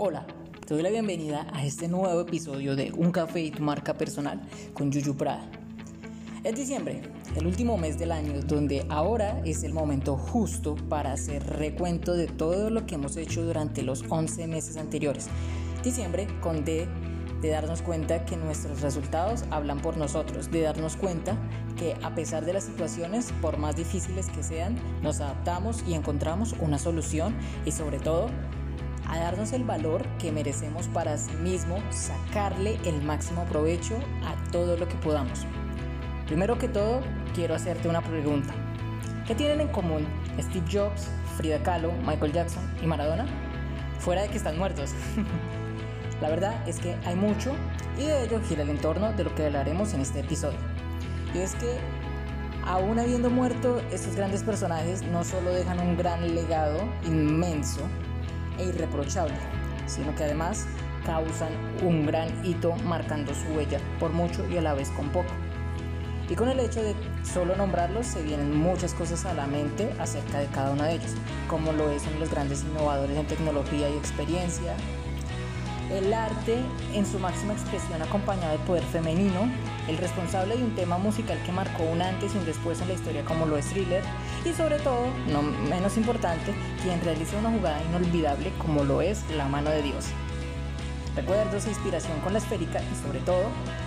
Hola, te doy la bienvenida a este nuevo episodio de Un café y tu marca personal con Yuyu Prada. Es diciembre, el último mes del año, donde ahora es el momento justo para hacer recuento de todo lo que hemos hecho durante los 11 meses anteriores. Diciembre con D de darnos cuenta que nuestros resultados hablan por nosotros, de darnos cuenta que a pesar de las situaciones, por más difíciles que sean, nos adaptamos y encontramos una solución y sobre todo a darnos el valor que merecemos para sí mismo, sacarle el máximo provecho a todo lo que podamos. Primero que todo, quiero hacerte una pregunta. ¿Qué tienen en común Steve Jobs, Frida Kahlo, Michael Jackson y Maradona? Fuera de que están muertos. La verdad es que hay mucho y de ello gira el entorno de lo que hablaremos en este episodio. Y es que aún habiendo muerto, estos grandes personajes no solo dejan un gran legado inmenso, e irreprochable, sino que además causan un gran hito marcando su huella por mucho y a la vez con poco. Y con el hecho de solo nombrarlos se vienen muchas cosas a la mente acerca de cada uno de ellos, como lo es en los grandes innovadores en tecnología y experiencia, el arte en su máxima expresión acompañado de poder femenino, el responsable de un tema musical que marcó un antes y un después en la historia como lo es Thriller, y sobre todo, no menos importante, quien realiza una jugada inolvidable como lo es la mano de Dios. Recuerdos e inspiración con la esférica y sobre todo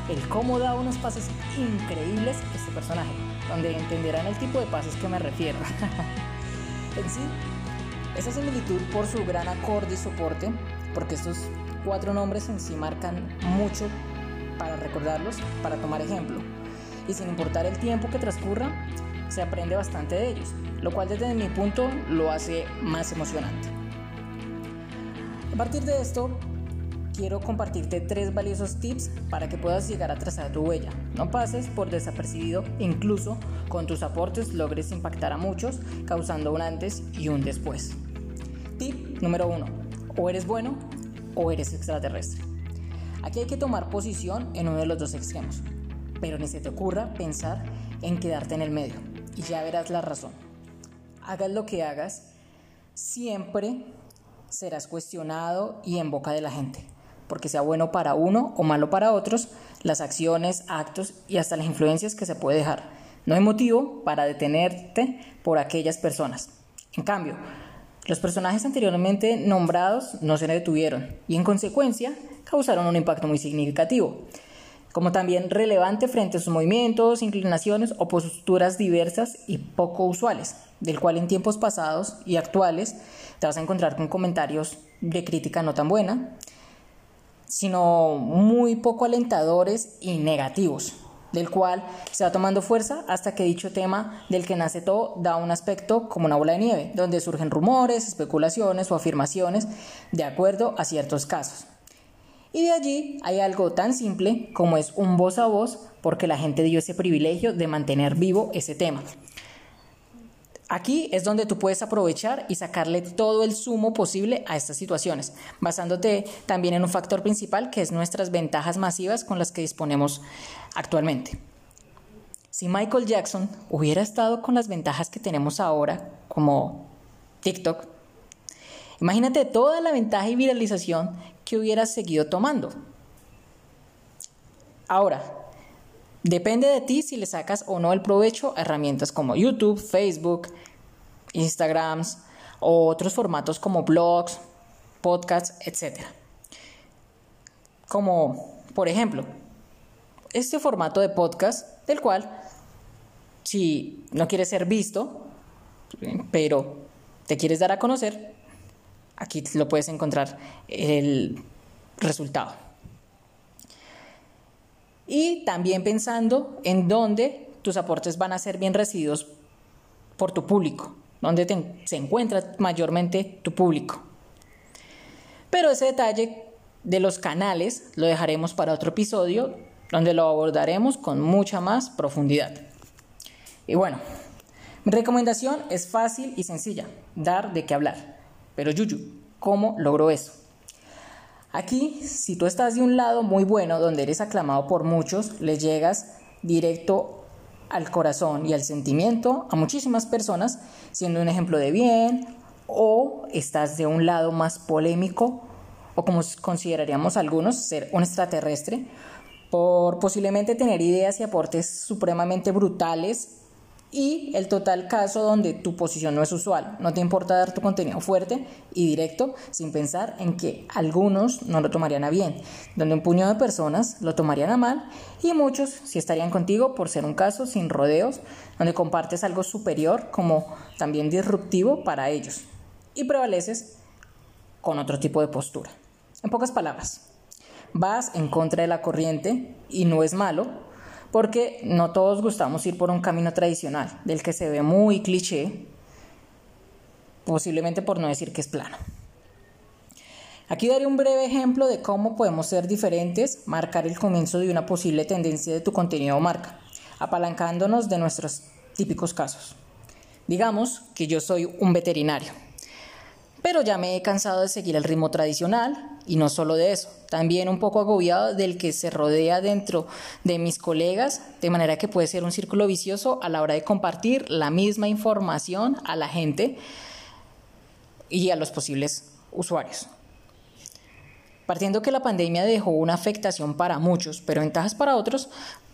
el cómo da unos pases increíbles este personaje, donde entenderán el tipo de pases que me refiero. en sí, esa similitud por su gran acorde y soporte, porque estos cuatro nombres en sí marcan mucho para recordarlos, para tomar ejemplo. Y sin importar el tiempo que transcurra, se aprende bastante de ellos, lo cual desde mi punto lo hace más emocionante. A partir de esto, quiero compartirte tres valiosos tips para que puedas llegar a trazar tu huella. No pases por desapercibido, incluso con tus aportes logres impactar a muchos, causando un antes y un después. Tip número uno: O eres bueno o eres extraterrestre. Aquí hay que tomar posición en uno de los dos extremos, pero ni se te ocurra pensar en quedarte en el medio y ya verás la razón. Hagas lo que hagas, siempre serás cuestionado y en boca de la gente, porque sea bueno para uno o malo para otros, las acciones, actos y hasta las influencias que se puede dejar. No hay motivo para detenerte por aquellas personas. En cambio, los personajes anteriormente nombrados no se detuvieron y en consecuencia causaron un impacto muy significativo, como también relevante frente a sus movimientos, inclinaciones o posturas diversas y poco usuales, del cual en tiempos pasados y actuales te vas a encontrar con comentarios de crítica no tan buena, sino muy poco alentadores y negativos, del cual se va tomando fuerza hasta que dicho tema del que nace todo da un aspecto como una bola de nieve, donde surgen rumores, especulaciones o afirmaciones de acuerdo a ciertos casos. Y de allí hay algo tan simple como es un voz a voz porque la gente dio ese privilegio de mantener vivo ese tema. Aquí es donde tú puedes aprovechar y sacarle todo el sumo posible a estas situaciones, basándote también en un factor principal que es nuestras ventajas masivas con las que disponemos actualmente. Si Michael Jackson hubiera estado con las ventajas que tenemos ahora, como TikTok, imagínate toda la ventaja y viralización que hubiera seguido tomando. Ahora, Depende de ti si le sacas o no el provecho a herramientas como YouTube, Facebook, Instagrams o otros formatos como blogs, podcasts, etc. Como, por ejemplo, este formato de podcast del cual, si no quieres ser visto, pero te quieres dar a conocer, aquí lo puedes encontrar el resultado y también pensando en dónde tus aportes van a ser bien recibidos por tu público, dónde se encuentra mayormente tu público. Pero ese detalle de los canales lo dejaremos para otro episodio donde lo abordaremos con mucha más profundidad. Y bueno, mi recomendación es fácil y sencilla, dar de qué hablar. Pero Yuyu, ¿cómo logro eso? Aquí, si tú estás de un lado muy bueno, donde eres aclamado por muchos, le llegas directo al corazón y al sentimiento a muchísimas personas, siendo un ejemplo de bien, o estás de un lado más polémico o como consideraríamos algunos, ser un extraterrestre, por posiblemente tener ideas y aportes supremamente brutales y el total caso donde tu posición no es usual. No te importa dar tu contenido fuerte y directo sin pensar en que algunos no lo tomarían a bien, donde un puñado de personas lo tomarían a mal y muchos sí estarían contigo por ser un caso sin rodeos, donde compartes algo superior como también disruptivo para ellos y prevaleces con otro tipo de postura. En pocas palabras, vas en contra de la corriente y no es malo porque no todos gustamos ir por un camino tradicional, del que se ve muy cliché, posiblemente por no decir que es plano. Aquí daré un breve ejemplo de cómo podemos ser diferentes, marcar el comienzo de una posible tendencia de tu contenido o marca, apalancándonos de nuestros típicos casos. Digamos que yo soy un veterinario pero ya me he cansado de seguir el ritmo tradicional y no solo de eso, también un poco agobiado del que se rodea dentro de mis colegas, de manera que puede ser un círculo vicioso a la hora de compartir la misma información a la gente y a los posibles usuarios. Partiendo que la pandemia dejó una afectación para muchos, pero ventajas para otros,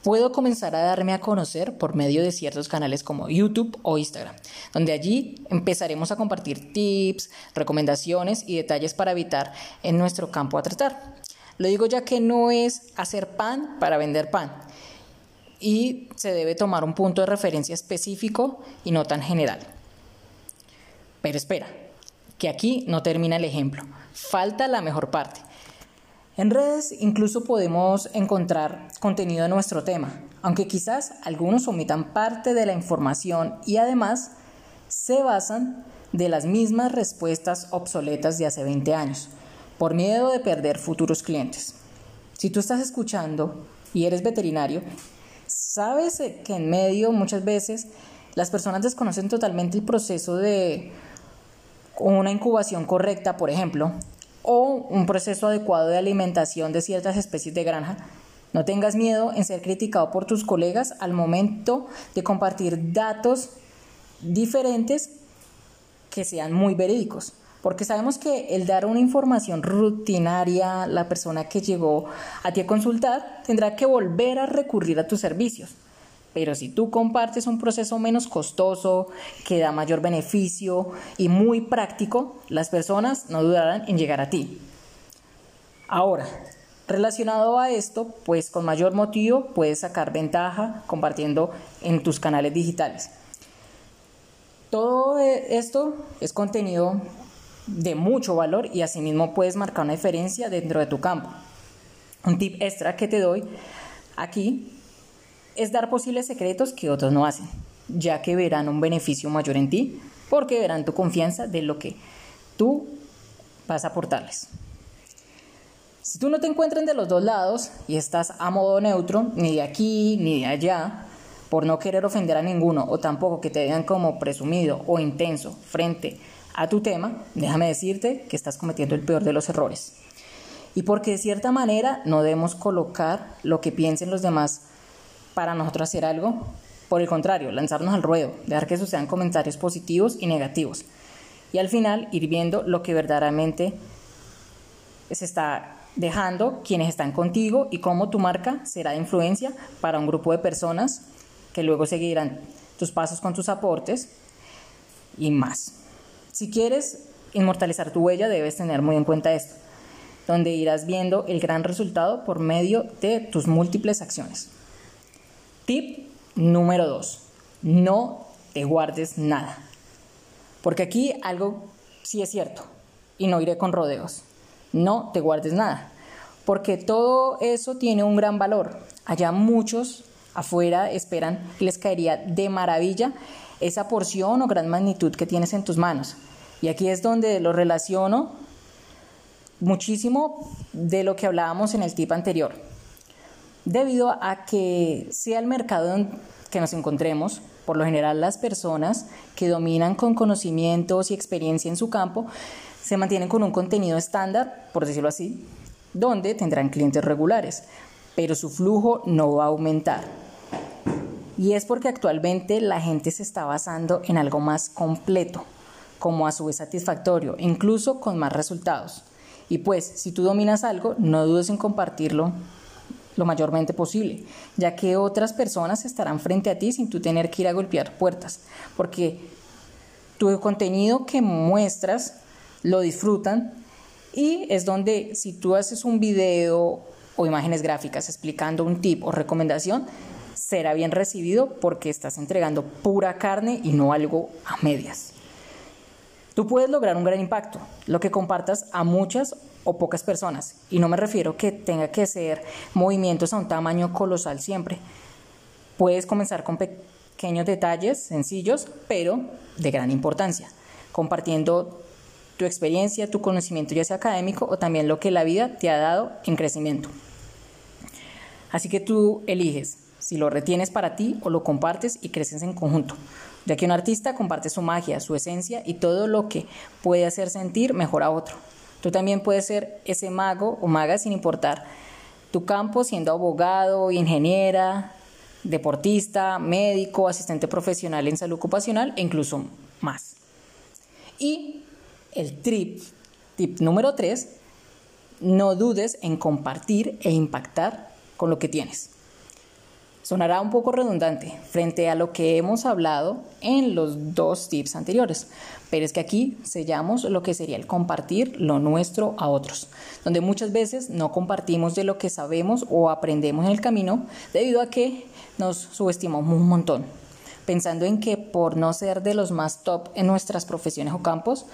puedo comenzar a darme a conocer por medio de ciertos canales como YouTube o Instagram, donde allí empezaremos a compartir tips, recomendaciones y detalles para evitar en nuestro campo a tratar. Lo digo ya que no es hacer pan para vender pan y se debe tomar un punto de referencia específico y no tan general. Pero espera, que aquí no termina el ejemplo, falta la mejor parte en redes incluso podemos encontrar contenido de nuestro tema, aunque quizás algunos omitan parte de la información y además se basan de las mismas respuestas obsoletas de hace 20 años, por miedo de perder futuros clientes. Si tú estás escuchando y eres veterinario, sabes que en medio muchas veces las personas desconocen totalmente el proceso de una incubación correcta, por ejemplo, o un proceso adecuado de alimentación de ciertas especies de granja. No tengas miedo en ser criticado por tus colegas al momento de compartir datos diferentes que sean muy verídicos. Porque sabemos que el dar una información rutinaria, la persona que llegó a ti a consultar tendrá que volver a recurrir a tus servicios. Pero si tú compartes un proceso menos costoso, que da mayor beneficio y muy práctico, las personas no dudarán en llegar a ti. Ahora, relacionado a esto, pues con mayor motivo puedes sacar ventaja compartiendo en tus canales digitales. Todo esto es contenido de mucho valor y asimismo puedes marcar una diferencia dentro de tu campo. Un tip extra que te doy aquí es dar posibles secretos que otros no hacen, ya que verán un beneficio mayor en ti porque verán tu confianza de lo que tú vas a aportarles. Si tú no te encuentras de los dos lados y estás a modo neutro, ni de aquí ni de allá, por no querer ofender a ninguno o tampoco que te vean como presumido o intenso frente a tu tema, déjame decirte que estás cometiendo el peor de los errores. Y porque de cierta manera no debemos colocar lo que piensen los demás para nosotros hacer algo. Por el contrario, lanzarnos al ruedo, dejar que sucedan comentarios positivos y negativos. Y al final ir viendo lo que verdaderamente se está dejando, quienes están contigo y cómo tu marca será de influencia para un grupo de personas que luego seguirán tus pasos con tus aportes y más. Si quieres inmortalizar tu huella, debes tener muy en cuenta esto, donde irás viendo el gran resultado por medio de tus múltiples acciones. Tip número 2. No te guardes nada. Porque aquí algo sí es cierto y no iré con rodeos. No te guardes nada. Porque todo eso tiene un gran valor. Allá muchos afuera esperan que les caería de maravilla esa porción o gran magnitud que tienes en tus manos. Y aquí es donde lo relaciono muchísimo de lo que hablábamos en el tip anterior debido a que sea el mercado en que nos encontremos, por lo general las personas que dominan con conocimientos y experiencia en su campo se mantienen con un contenido estándar, por decirlo así, donde tendrán clientes regulares, pero su flujo no va a aumentar. Y es porque actualmente la gente se está basando en algo más completo, como a su vez satisfactorio, incluso con más resultados. Y pues, si tú dominas algo, no dudes en compartirlo lo mayormente posible, ya que otras personas estarán frente a ti sin tú tener que ir a golpear puertas, porque tu contenido que muestras lo disfrutan y es donde si tú haces un video o imágenes gráficas explicando un tip o recomendación, será bien recibido porque estás entregando pura carne y no algo a medias. Tú puedes lograr un gran impacto, lo que compartas a muchas o pocas personas. Y no me refiero que tenga que ser movimientos a un tamaño colosal siempre. Puedes comenzar con pequeños detalles sencillos, pero de gran importancia, compartiendo tu experiencia, tu conocimiento ya sea académico o también lo que la vida te ha dado en crecimiento. Así que tú eliges si lo retienes para ti o lo compartes y creces en conjunto, ya que un artista comparte su magia, su esencia y todo lo que puede hacer sentir mejor a otro. Tú también puedes ser ese mago o maga sin importar tu campo, siendo abogado, ingeniera, deportista, médico, asistente profesional en salud ocupacional e incluso más. Y el trip, tip número 3, no dudes en compartir e impactar con lo que tienes. Sonará un poco redundante frente a lo que hemos hablado en los dos tips anteriores, pero es que aquí sellamos lo que sería el compartir lo nuestro a otros, donde muchas veces no compartimos de lo que sabemos o aprendemos en el camino debido a que nos subestimamos un montón, pensando en que por no ser de los más top en nuestras profesiones o campos,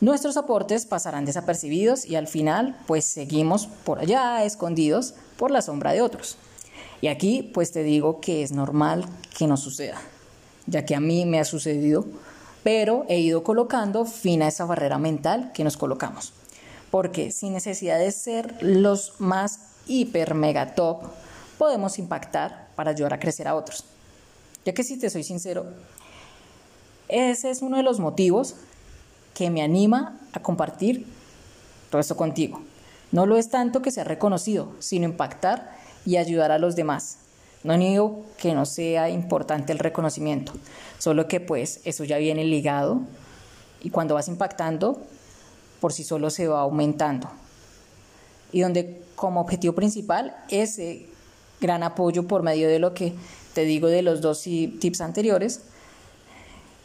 nuestros aportes pasarán desapercibidos y al final pues seguimos por allá escondidos por la sombra de otros. Y aquí pues te digo que es normal que no suceda, ya que a mí me ha sucedido, pero he ido colocando fin a esa barrera mental que nos colocamos. Porque sin necesidad de ser los más hiper mega top, podemos impactar para ayudar a crecer a otros. Ya que si te soy sincero, ese es uno de los motivos que me anima a compartir todo esto contigo. No lo es tanto que sea reconocido, sino impactar y ayudar a los demás. No digo que no sea importante el reconocimiento, solo que pues eso ya viene ligado y cuando vas impactando, por sí solo se va aumentando. Y donde como objetivo principal ese gran apoyo por medio de lo que te digo de los dos tips anteriores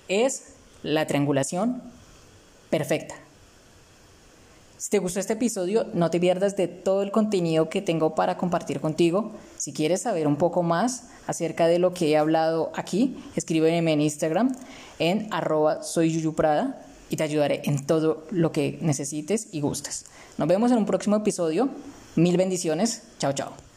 es la triangulación perfecta. Si te gustó este episodio, no te pierdas de todo el contenido que tengo para compartir contigo. Si quieres saber un poco más acerca de lo que he hablado aquí, escríbeme en Instagram en arroba soy y te ayudaré en todo lo que necesites y gustes. Nos vemos en un próximo episodio. Mil bendiciones. Chao, chao.